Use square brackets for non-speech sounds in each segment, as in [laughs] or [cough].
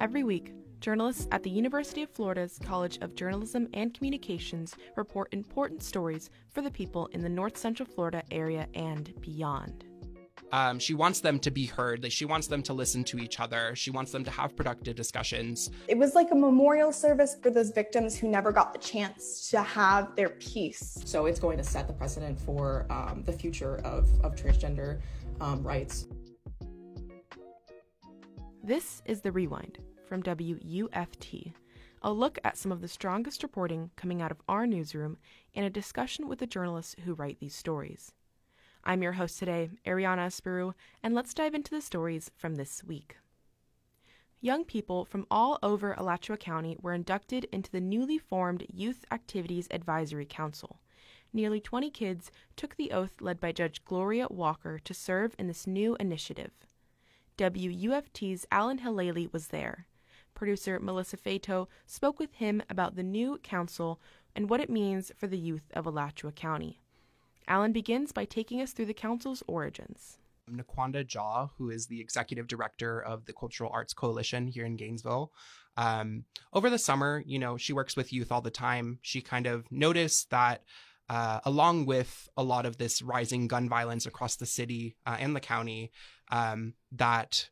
Every week, journalists at the University of Florida's College of Journalism and Communications report important stories for the people in the North Central Florida area and beyond. Um, she wants them to be heard. She wants them to listen to each other. She wants them to have productive discussions. It was like a memorial service for those victims who never got the chance to have their peace. So it's going to set the precedent for um, the future of, of transgender um, rights. This is The Rewind from WUFT, a look at some of the strongest reporting coming out of our newsroom and a discussion with the journalists who write these stories. I'm your host today, Ariana Esperu, and let's dive into the stories from this week. Young people from all over Alachua County were inducted into the newly formed Youth Activities Advisory Council. Nearly 20 kids took the oath led by Judge Gloria Walker to serve in this new initiative. WUFT's Alan Halali was there. Producer Melissa Fato spoke with him about the new council and what it means for the youth of Alachua County. Alan begins by taking us through the council's origins. Nkwanda Jah, who is the executive director of the Cultural Arts Coalition here in Gainesville. Um, over the summer, you know, she works with youth all the time. She kind of noticed that uh, along with a lot of this rising gun violence across the city uh, and the county, um, that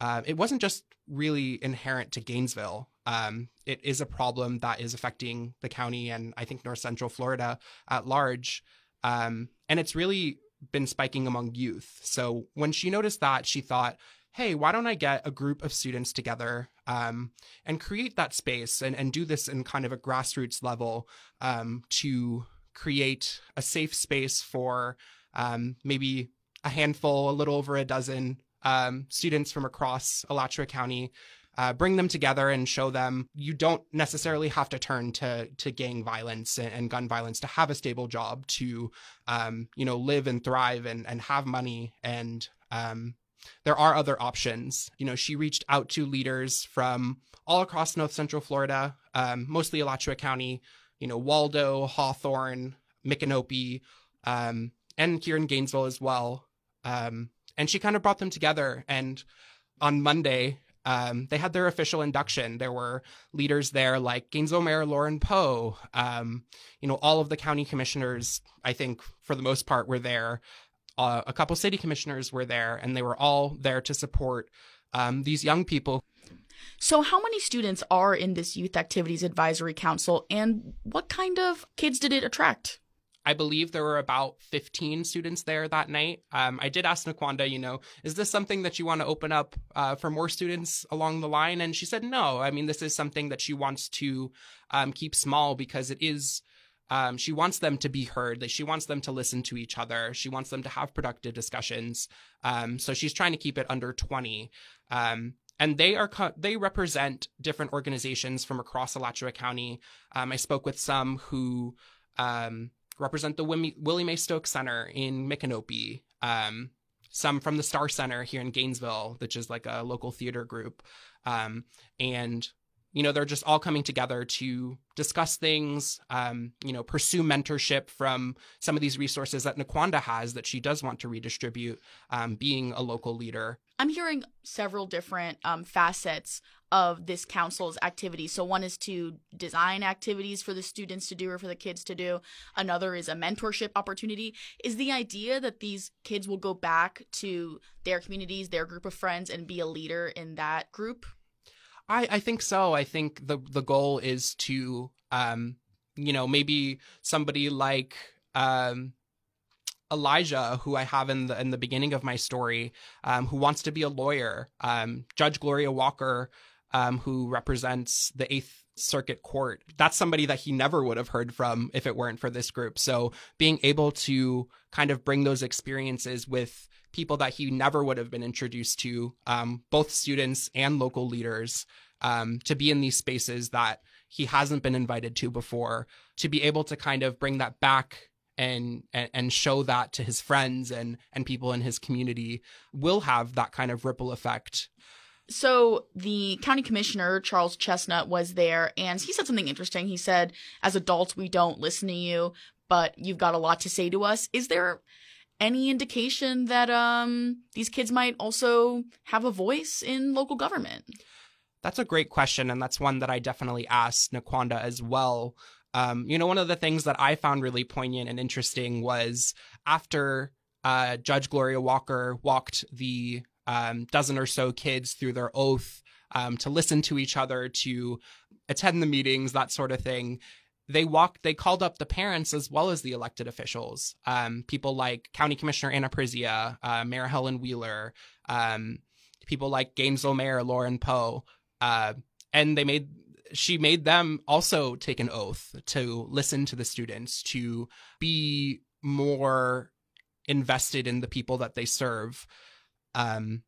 uh, it wasn't just really inherent to Gainesville. Um, it is a problem that is affecting the county and I think North Central Florida at large. Um, and it's really been spiking among youth. So when she noticed that, she thought, hey, why don't I get a group of students together um, and create that space and, and do this in kind of a grassroots level um, to create a safe space for um, maybe a handful, a little over a dozen um, students from across Alachua County uh, bring them together and show them you don't necessarily have to turn to to gang violence and, and gun violence to have a stable job to um, you know live and thrive and and have money and um, there are other options. You know, she reached out to leaders from all across North Central Florida, um, mostly Alachua County, you know, Waldo, Hawthorne, Micanopy, um, and here in Gainesville as well. Um, and she kind of brought them together. And on Monday, um, they had their official induction. There were leaders there like Gainesville Mayor Lauren Poe. Um, you know, all of the county commissioners, I think for the most part, were there. Uh, a couple city commissioners were there, and they were all there to support um, these young people. So, how many students are in this Youth Activities Advisory Council, and what kind of kids did it attract? I believe there were about 15 students there that night. Um, I did ask Nkwanda, you know, is this something that you want to open up uh, for more students along the line? And she said, no. I mean, this is something that she wants to um, keep small because it is. Um, she wants them to be heard. That she wants them to listen to each other. She wants them to have productive discussions. Um, so she's trying to keep it under 20 um, and they are they represent different organizations from across Alachua County. Um, I spoke with some who um, represent the Willie Mae Stokes Center in Micanopy, um, some from the Star Center here in Gainesville, which is like a local theater group. Um, and, you know, they're just all coming together to discuss things, um, you know, pursue mentorship from some of these resources that Nkwanda has that she does want to redistribute, um, being a local leader. I'm hearing several different um, facets of this council's activities. So one is to design activities for the students to do or for the kids to do. Another is a mentorship opportunity. Is the idea that these kids will go back to their communities, their group of friends, and be a leader in that group? I, I think so. I think the the goal is to um, you know, maybe somebody like um Elijah, who I have in the in the beginning of my story, um, who wants to be a lawyer. Um, Judge Gloria Walker um, who represents the Eighth Circuit Court. That's somebody that he never would have heard from if it weren't for this group. So being able to kind of bring those experiences with people that he never would have been introduced to, um, both students and local leaders, um, to be in these spaces that he hasn't been invited to before, to be able to kind of bring that back and, and and show that to his friends and and people in his community will have that kind of ripple effect so the county commissioner, Charles Chestnut, was there and he said something interesting. He said, as adults, we don't listen to you, but you've got a lot to say to us. Is there any indication that um, these kids might also have a voice in local government? That's a great question, and that's one that I definitely asked Nkwanda as well. Um, you know, one of the things that I found really poignant and interesting was after uh, Judge Gloria Walker walked the um, dozen or so kids through their oath um, to listen to each other, to attend the meetings, that sort of thing. They walked. They called up the parents as well as the elected officials. Um, people like County Commissioner Anna Prizzia, uh, Mayor Helen Wheeler, um, people like Gainesville Mayor Lauren Poe, uh, and they made she made them also take an oath to listen to the students, to be more invested in the people that they serve. Um,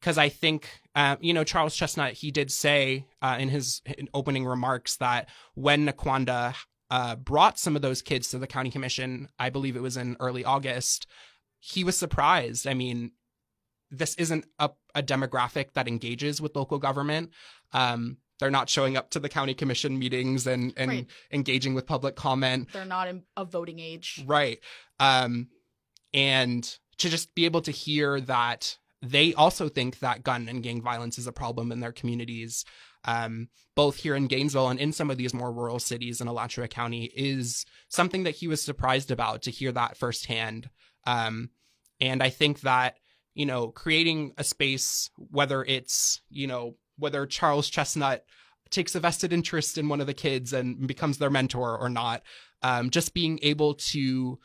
because I think, uh, you know, Charles Chestnut, he did say uh, in his opening remarks that when Nkwanda uh, brought some of those kids to the county commission, I believe it was in early August, he was surprised. I mean, this isn't a, a demographic that engages with local government. Um, they're not showing up to the county commission meetings and, and Right. engaging with public comment. They're not in a voting age. Right. Um, and to just be able to hear that they also think that gun and gang violence is a problem in their communities, um, both here in Gainesville and in some of these more rural cities in Alachua County, is something that he was surprised about to hear that firsthand. Um, and I think that, you know, creating a space, whether it's, you know, whether Charles Chestnut takes a vested interest in one of the kids and becomes their mentor or not, um, just being able to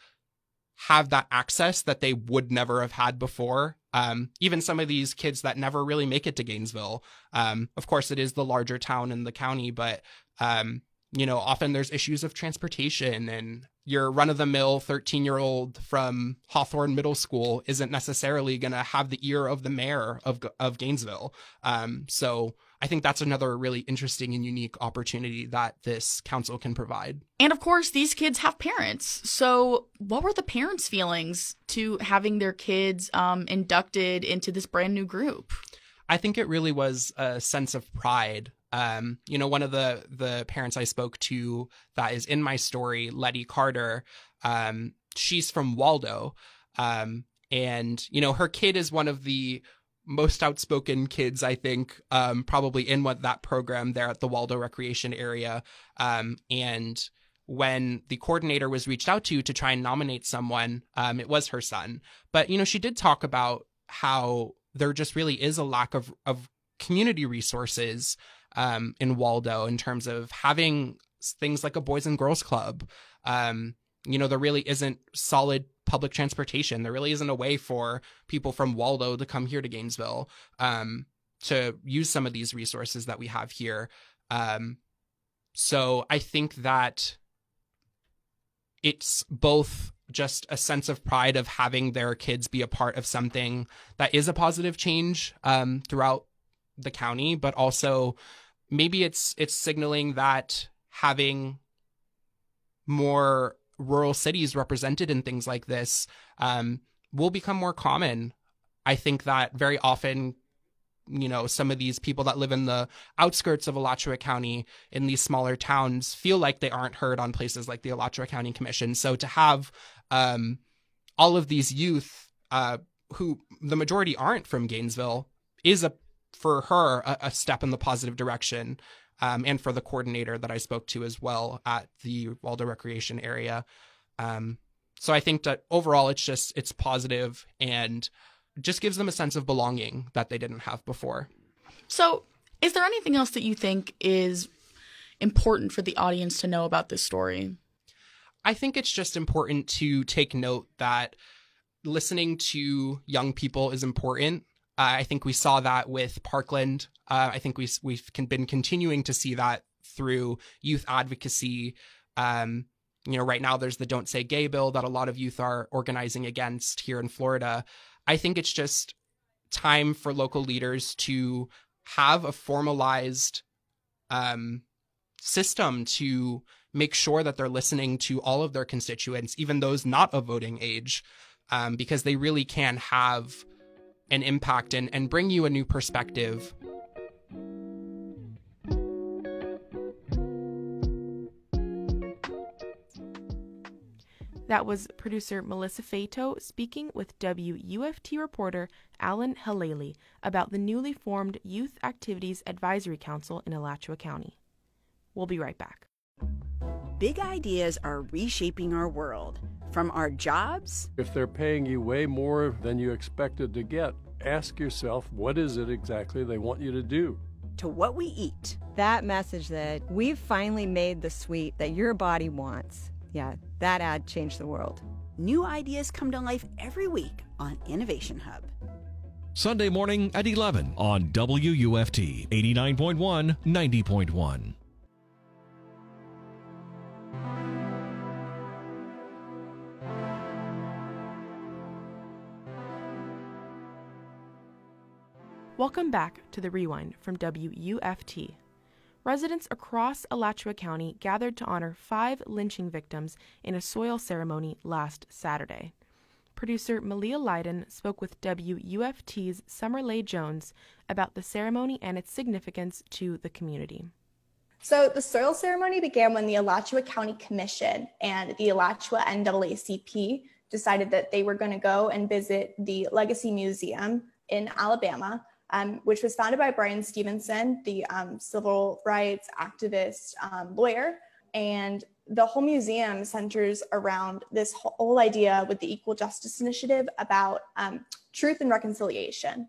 have that access that they would never have had before. Um, even some of these kids that never really make it to Gainesville. Um, of course, it is the larger town in the county, but um, you know, often there's issues of transportation and your run of the mill 13 year old from Hawthorne Middle School isn't necessarily going to have the ear of the mayor of, of Gainesville. Um, so I think that's another really interesting and unique opportunity that this council can provide. And of course, these kids have parents. So, what were the parents' feelings to having their kids um, inducted into this brand new group? I think it really was a sense of pride. Um, you know, one of the the parents I spoke to that is in my story, Letty Carter. Um, she's from Waldo, um, and you know, her kid is one of the most outspoken kids I think, um, probably in what that program there at the Waldo Recreation Area. Um, and when the coordinator was reached out to to try and nominate someone, um, it was her son. But you know, she did talk about how there just really is a lack of of community resources um, in Waldo in terms of having things like a boys and girls club. Um, you know, there really isn't solid public transportation. There really isn't a way for people from Waldo to come here to Gainesville um, to use some of these resources that we have here. Um, so I think that it's both just a sense of pride of having their kids be a part of something that is a positive change um, throughout the county, but also maybe it's it's signaling that having more rural cities represented in things like this um, will become more common. I think that very often, you know, some of these people that live in the outskirts of Alachua County in these smaller towns feel like they aren't heard on places like the Alachua County Commission. So to have um, all of these youth uh, who the majority aren't from Gainesville is a for her a, a step in the positive direction. Um, and for the coordinator that I spoke to as well at the Waldo Recreation area. Um, so I think that overall it's just it's positive and just gives them a sense of belonging that they didn't have before. So, is there anything else that you think is important for the audience to know about this story? I think it's just important to take note that listening to young people is important. Uh, I think we saw that with Parkland. Uh, I think we we've been continuing to see that through youth advocacy. Um, you know, right now there's the "Don't Say Gay" bill that a lot of youth are organizing against here in Florida. I think it's just time for local leaders to have a formalized um, system to make sure that they're listening to all of their constituents, even those not of voting age, um, because they really can have an impact and, and bring you a new perspective. That was producer Melissa Fato speaking with WUFT reporter Alan Halali about the newly formed Youth Activities Advisory Council in Alachua County. We'll be right back. Big ideas are reshaping our world. From our jobs. If they're paying you way more than you expected to get, ask yourself what is it exactly they want you to do? To what we eat. That message that we've finally made the sweet that your body wants. Yeah, that ad changed the world. New ideas come to life every week on Innovation Hub. Sunday morning at 11 on WUFT 89.1, 90.1. Welcome back to the Rewind from WUFT. Residents across Alachua County gathered to honor five lynching victims in a soil ceremony last Saturday. Producer Malia Leiden spoke with WUFT's Summer Summerlay Jones about the ceremony and its significance to the community. So, the soil ceremony began when the Alachua County Commission and the Alachua NAACP decided that they were going to go and visit the Legacy Museum in Alabama um, which was founded by Bryan Stevenson, the um, civil rights activist um, lawyer. And the whole museum centers around this whole idea with the Equal Justice Initiative about um, truth and reconciliation.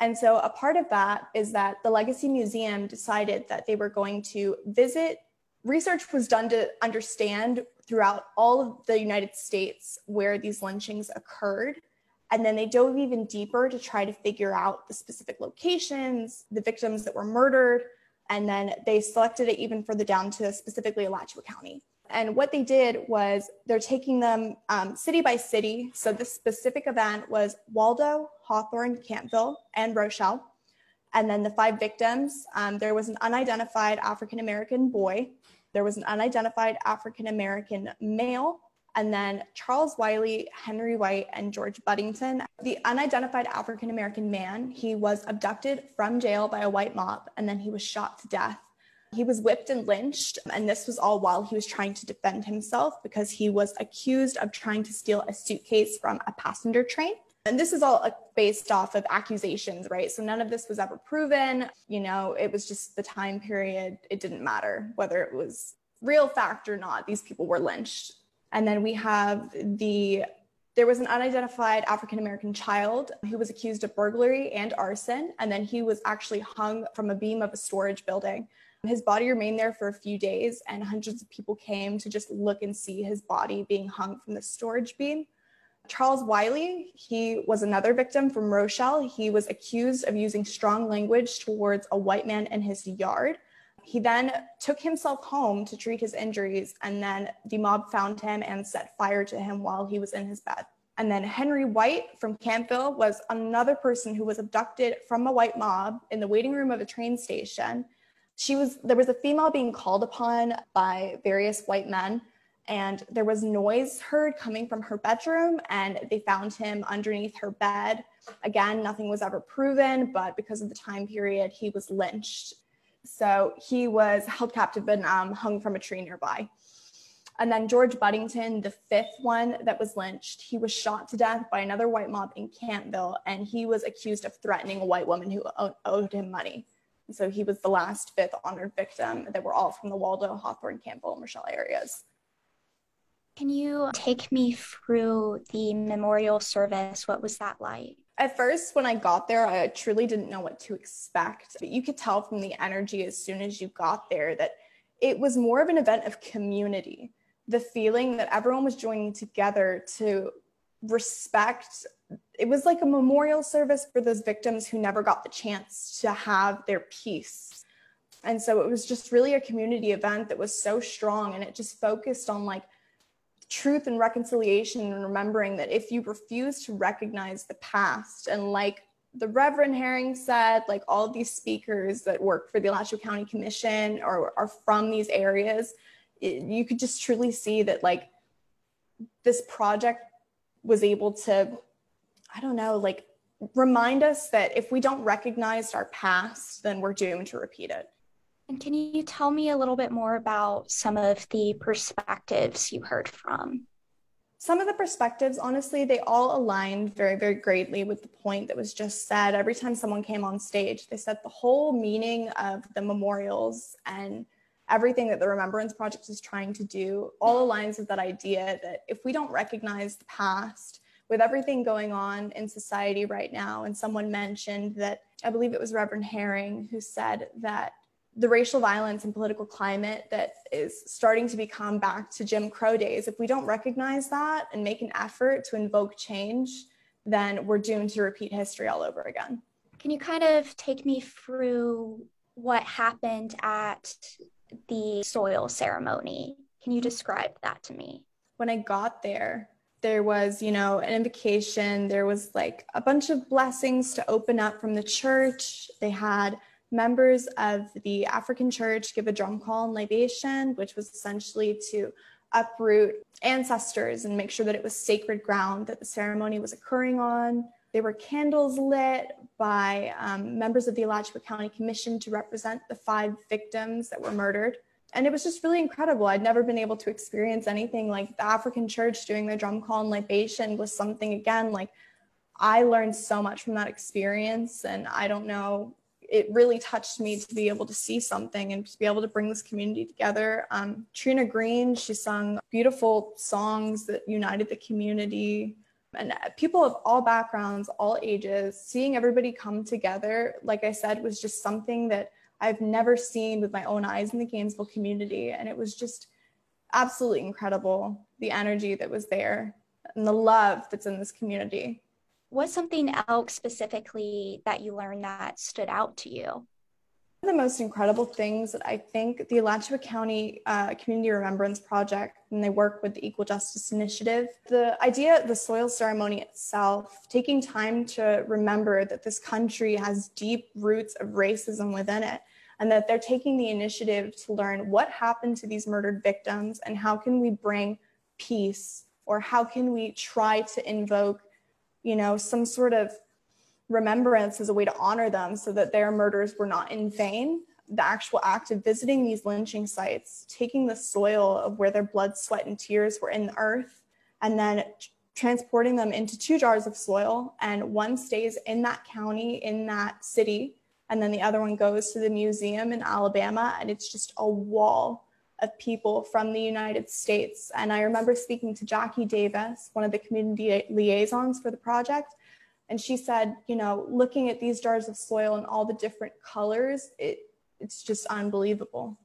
And so, a part of that is that the Legacy Museum decided that they were going to visit. Research was done to understand throughout all of the United States where these lynchings occurred and then they dove even deeper to try to figure out the specific locations, the victims that were murdered. And then they selected it even further down to specifically Alachua County. And what they did was they're taking them um, city by city. So this specific event was Waldo, Hawthorne, Campville, and Rochelle. And then the five victims um, there was an unidentified African American boy, there was an unidentified African American male, and then Charles Wiley, Henry White, and George Buddington. The unidentified African American man, he was abducted from jail by a white mob and then he was shot to death. He was whipped and lynched, and this was all while he was trying to defend himself because he was accused of trying to steal a suitcase from a passenger train. And this is all based off of accusations, right? So none of this was ever proven. You know, it was just the time period. It didn't matter whether it was real fact or not. These people were lynched and then we have the there was an unidentified African American child who was accused of burglary and arson, and then he was actually hung from a beam of a storage building. His body remained there for a few days, and hundreds of people came to just look and see his body being hung from the storage beam. Charles Wiley, he was another victim from Rochelle. He was accused of using strong language towards a white man in his yard. He then took himself home to treat his injuries, and then the mob found him and set fire to him while he was in his bed. And then Henry White from Campville was another person who was abducted from a white mob in the waiting room of a train station. She was there was a female being called upon by various white men and there was noise heard coming from her bedroom and they found him underneath her bed. Again, nothing was ever proven, but because of the time period, he was lynched so he was held captive and um, hung from a tree nearby. And then George Buddington, the fifth one that was lynched, he was shot to death by another white mob in Campville, and he was accused of threatening a white woman who owed him money. And so he was the last fifth honored victim. that were all from the Waldo, Hawthorne, Campbell, and Rochelle areas. Can you take me through the memorial service? What was that like? At first, when I got there, I truly didn't know what to expect. But you could tell from the energy as soon as you got there that it was more of an event of community. The feeling that everyone was joining together to respect it was like a memorial service for those victims who never got the chance to have their peace. And so it was just really a community event that was so strong and it just focused on like truth and reconciliation and remembering that if you refuse to recognize the past and like the Reverend Herring said, like all these speakers that work for the Alachua County Commission or are from these areas, it, you could just truly see that like this project was able to, I don't know, like remind us that if we don't recognize our past, then we're doomed to repeat it. And can you tell me a little bit more about some of the perspectives you heard from? some of the perspectives, honestly, they all aligned very, very greatly with the point that was just said. Every time someone came on stage, they said the whole meaning of the memorials and everything that the Remembrance Project is trying to do all aligns with that idea that if we don't recognize the past, with everything going on in society right now, and someone mentioned that I believe it was Reverend Herring who said that the racial violence and political climate that is starting to become back to Jim Crow days, if we don't recognize that and make an effort to invoke change, then we're doomed to repeat history all over again. Can you kind of take me through what happened at the soil ceremony? Can you describe that to me? When I got there, there was, you know, an invocation, there was like a bunch of blessings to open up from the church. They had members of the African church give a drum call and libation, which was essentially to uproot ancestors and make sure that it was sacred ground that the ceremony was occurring on. There were candles lit by um, members of the Alachua County Commission to represent the five victims that were murdered. And it was just really incredible. I'd never been able to experience anything like the African church doing their drum call and libation was something, again, like I learned so much from that experience. And I don't know it really touched me to be able to see something and to be able to bring this community together. Um, Trina Green, she sung beautiful songs that united the community. And people of all backgrounds, all ages, seeing everybody come together, like I said, was just something that I've never seen with my own eyes in the Gainesville community. And it was just absolutely incredible the energy that was there and the love that's in this community what's something else specifically that you learned that stood out to you? One of the most incredible things that I think the Alachua County uh, Community Remembrance Project, and they work with the Equal Justice Initiative, the idea of the soil ceremony itself, taking time to remember that this country has deep roots of racism within it, and that they're taking the initiative to learn what happened to these murdered victims and how can we bring peace or how can we try to invoke you know, some sort of remembrance as a way to honor them so that their murders were not in vain. The actual act of visiting these lynching sites, taking the soil of where their blood, sweat, and tears were in the earth, and then transporting them into two jars of soil. And one stays in that county, in that city, and then the other one goes to the museum in Alabama. And it's just a wall of people from the United States. And I remember speaking to Jackie Davis, one of the community liaisons for the project. And she said, you know, looking at these jars of soil and all the different colors, it, it's just unbelievable.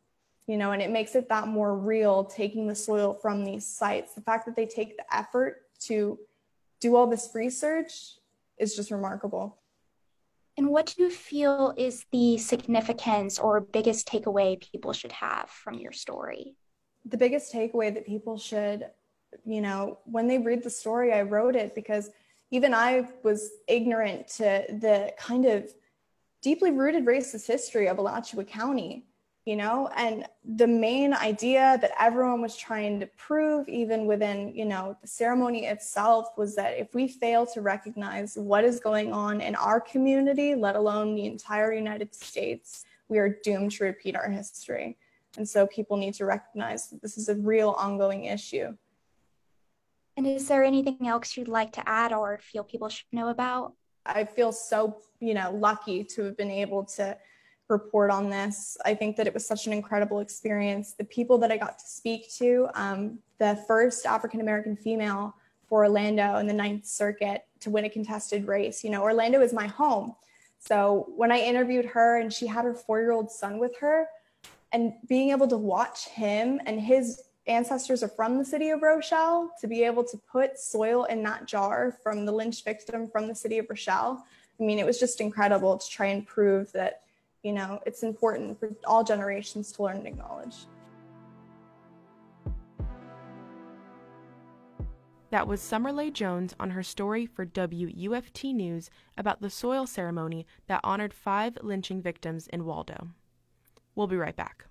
You know, and it makes it that more real taking the soil from these sites. The fact that they take the effort to do all this research is just remarkable. And what do you feel is the significance or biggest takeaway people should have from your story? The biggest takeaway that people should, you know, when they read the story, I wrote it because even I was ignorant to the kind of deeply rooted racist history of Alachua County you know? And the main idea that everyone was trying to prove even within you know the ceremony itself was that if we fail to recognize what is going on in our community let alone the entire united states we are doomed to repeat our history. And so people need to recognize that this is a real ongoing issue. And is there anything else you'd like to add or feel people should know about? I feel so you know lucky to have been able to report on this. I think that it was such an incredible experience. The people that I got to speak to, um, the first African American female for Orlando in the Ninth Circuit to win a contested race. You know, Orlando is my home. So when I interviewed her and she had her four year old son with her, and being able to watch him and his ancestors are from the city of Rochelle, to be able to put soil in that jar from the lynch victim from the city of Rochelle, I mean, it was just incredible to try and prove that you know, it's important for all generations to learn and acknowledge. That was Summerlay Jones on her story for WUFT News about the soil ceremony that honored five lynching victims in Waldo. We'll be right back.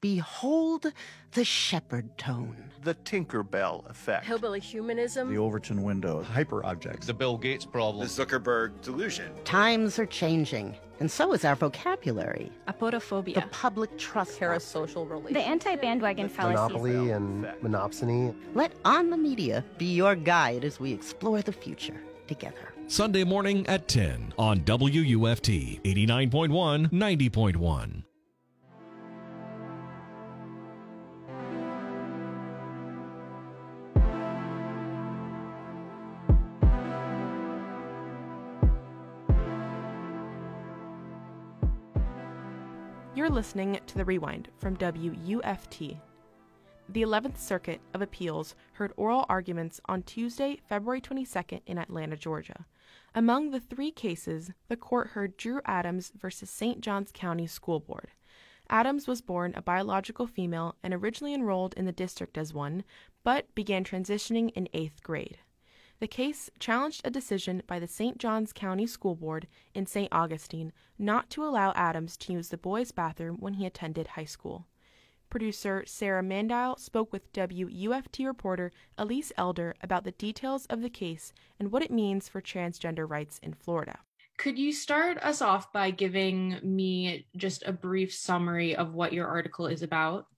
Behold the shepherd tone. The Tinkerbell effect. Hillbilly humanism. The Overton window. Hyper objects. The Bill Gates problem. The Zuckerberg delusion. Times are changing, and so is our vocabulary. Apodophobia. The public trust. Parasocial relations. The anti-bandwagon fallacy. Monopoly and monopsony. Let On the Media be your guide as we explore the future together. Sunday morning at 10 on WUFT 89.1, 90.1. listening to The Rewind from WUFT. The 11th Circuit of Appeals heard oral arguments on Tuesday, February 22nd in Atlanta, Georgia. Among the three cases, the court heard Drew Adams versus St. Johns County School Board. Adams was born a biological female and originally enrolled in the district as one, but began transitioning in eighth grade. The case challenged a decision by the St. Johns County School Board in St. Augustine not to allow Adams to use the boys' bathroom when he attended high school. Producer Sarah Mandile spoke with WUFT reporter Elise Elder about the details of the case and what it means for transgender rights in Florida. Could you start us off by giving me just a brief summary of what your article is about?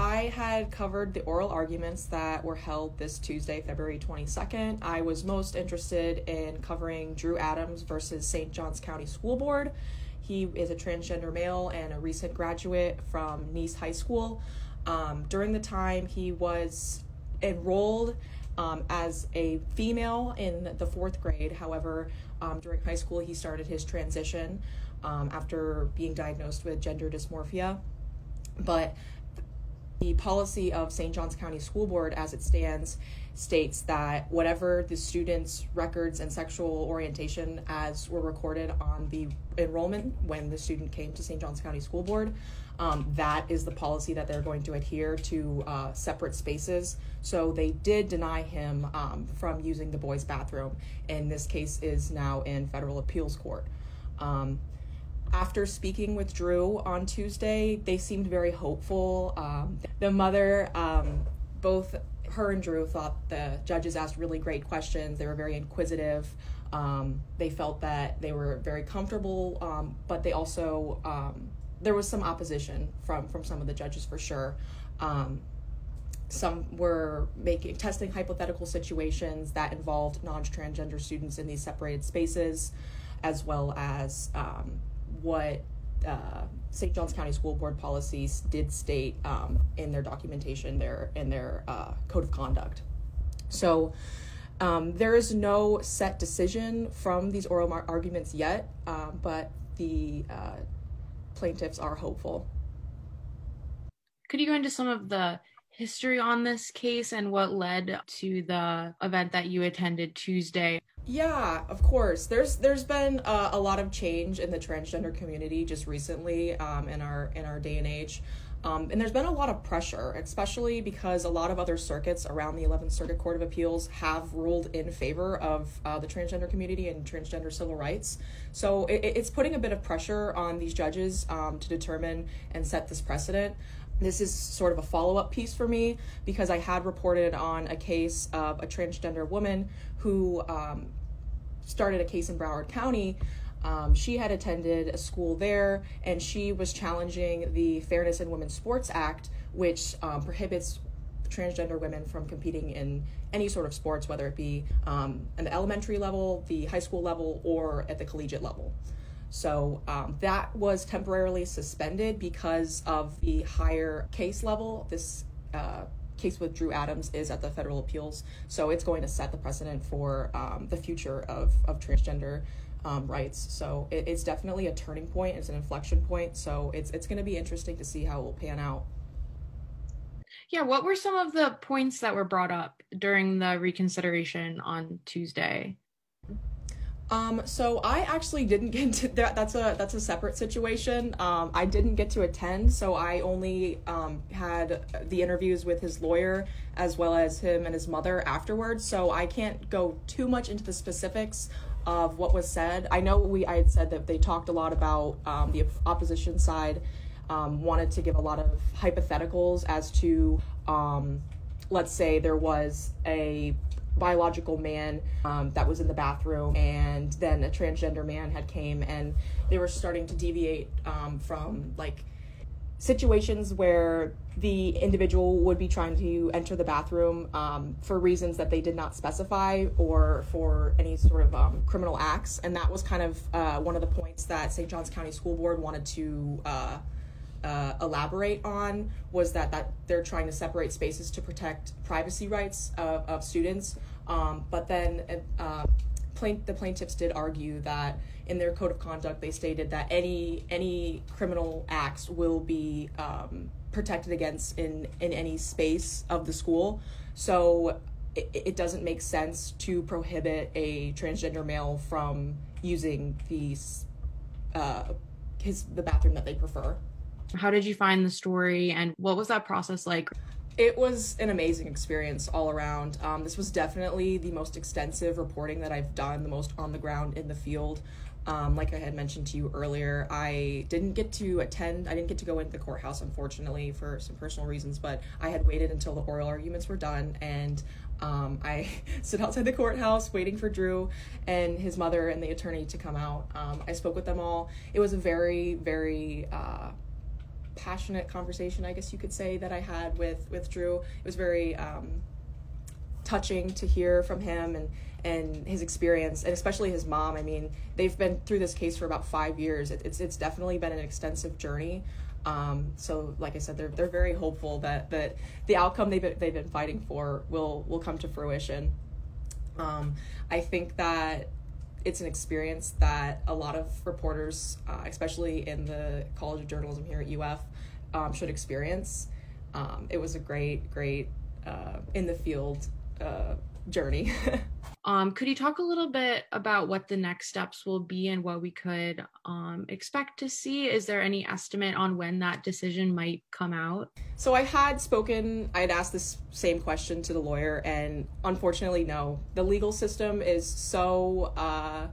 I had covered the oral arguments that were held this Tuesday, February 22nd. I was most interested in covering Drew Adams versus St. Johns County School Board. He is a transgender male and a recent graduate from Nease High School. Um, during the time he was enrolled um, as a female in the fourth grade, however, um, during high school he started his transition um, after being diagnosed with gender dysmorphia. But the policy of St. Johns County School Board, as it stands, states that whatever the student's records and sexual orientation as were recorded on the enrollment when the student came to St. Johns County School Board, um, that is the policy that they're going to adhere to uh, separate spaces. So they did deny him um, from using the boys' bathroom, and this case is now in federal appeals court. Um, after speaking with Drew on Tuesday, they seemed very hopeful. Um, the mother, um, both her and Drew, thought the judges asked really great questions. They were very inquisitive. Um, they felt that they were very comfortable, um, but they also um, there was some opposition from from some of the judges for sure. Um, some were making testing hypothetical situations that involved non-transgender students in these separated spaces, as well as what uh, St. Johns County School Board policies did state um, in their documentation, their in their uh, code of conduct. So um, there is no set decision from these oral mar- arguments yet, uh, but the uh, plaintiffs are hopeful. Could you go into some of the history on this case and what led to the event that you attended Tuesday? Yeah, of course. There's there's been uh, a lot of change in the transgender community just recently um, in our in our day and age. Um, and there's been a lot of pressure, especially because a lot of other circuits around the 11th Circuit Court of Appeals have ruled in favor of uh, the transgender community and transgender civil rights. So it, it's putting a bit of pressure on these judges um, to determine and set this precedent. This is sort of a follow up piece for me because I had reported on a case of a transgender woman who um, started a case in Broward County um, she had attended a school there and she was challenging the Fairness in Women's Sports Act, which um, prohibits transgender women from competing in any sort of sports, whether it be um, at the elementary level, the high school level, or at the collegiate level. So um, that was temporarily suspended because of the higher case level. This uh, case with Drew Adams is at the federal appeals, so it's going to set the precedent for um, the future of, of transgender um, rights. So it, it's definitely a turning point. It's an inflection point. So it's it's going to be interesting to see how it will pan out. Yeah, what were some of the points that were brought up during the reconsideration on Tuesday? Um, so I actually didn't get to that. That's a that's a separate situation. Um, I didn't get to attend, so I only um, had the interviews with his lawyer as well as him and his mother afterwards. So I can't go too much into the specifics of what was said. I know we I had said that they talked a lot about um, the opposition side um, wanted to give a lot of hypotheticals as to, um, let's say, there was a biological man um, that was in the bathroom and then a transgender man had came and they were starting to deviate um, from like situations where the individual would be trying to enter the bathroom um, for reasons that they did not specify or for any sort of um, criminal acts. And that was kind of uh, one of the points that St. Johns County School Board wanted to uh, uh, elaborate on was that, that they're trying to separate spaces to protect privacy rights of, of students. Um, but then uh, plaint- the plaintiffs did argue that in their code of conduct they stated that any any criminal acts will be um, protected against in in any space of the school. So it, it doesn't make sense to prohibit a transgender male from using these uh, his the bathroom that they prefer. How did you find the story and what was that process like? It was an amazing experience all around. Um, this was definitely the most extensive reporting that I've done, the most on the ground in the field. Um, like I had mentioned to you earlier, I didn't get to attend, I didn't get to go into the courthouse, unfortunately, for some personal reasons, but I had waited until the oral arguments were done and um, I [laughs] stood outside the courthouse waiting for Drew and his mother and the attorney to come out. Um, I spoke with them all. It was a very, very uh, passionate conversation, I guess you could say, that I had with with Drew. It was very um, touching to hear from him and and his experience, and especially his mom. I mean, they've been through this case for about five years. It, it's it's definitely been an extensive journey. Um, so, like I said, they're they're very hopeful that that the outcome they've been, they've been fighting for will will come to fruition. Um, I think that it's an experience that a lot of reporters, uh, especially in the College of Journalism here at UF, um, should experience. Um, it was a great, great uh, in the field uh, journey. [laughs] um, could you talk a little bit about what the next steps will be and what we could um, expect to see? Is there any estimate on when that decision might come out? So I had spoken, I had asked this same question to the lawyer, and unfortunately, no. The legal system is so uh,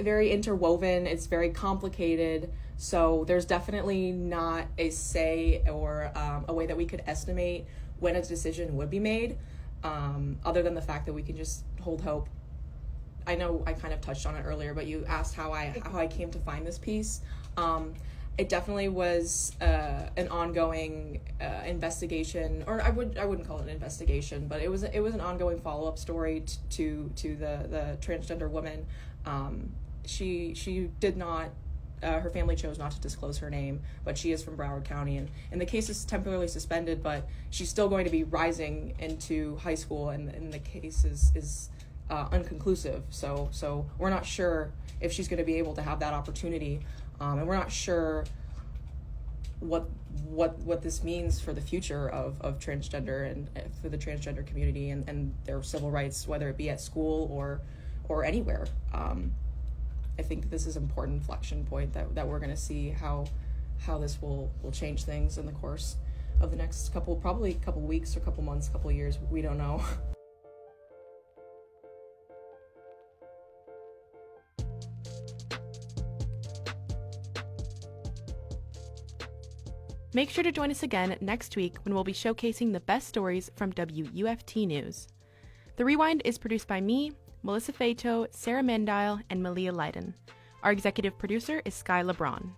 very interwoven, it's very complicated. So there's definitely not a say or um, a way that we could estimate when a decision would be made um, other than the fact that we can just hold hope. I know I kind of touched on it earlier, but you asked how I how I came to find this piece. Um, it definitely was uh, an ongoing uh, investigation, or I would I wouldn't call it an investigation, but it was it was an ongoing follow up story t- to to the the transgender woman. Um, she she did not uh, her family chose not to disclose her name, but she is from Broward County, and, and the case is temporarily suspended, but she's still going to be rising into high school, and, and the case is, is uh, unconclusive. So, so we're not sure if she's going to be able to have that opportunity, um, and we're not sure what what what this means for the future of, of transgender and uh, for the transgender community and, and their civil rights, whether it be at school or or anywhere. Um, I think this is an important inflection point that, that we're going to see how how this will will change things in the course of the next couple probably a couple weeks or a couple months, couple years. We don't know. [laughs] Make sure to join us again next week when we'll be showcasing the best stories from WUFT News. The Rewind is produced by me, Melissa Fato, Sarah Mandile, and Malia Leiden. Our executive producer is Sky LeBron.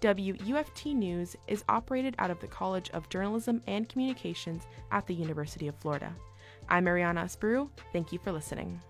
WUFT News is operated out of the College of Journalism and Communications at the University of Florida. I'm Mariana Asperu. Thank you for listening.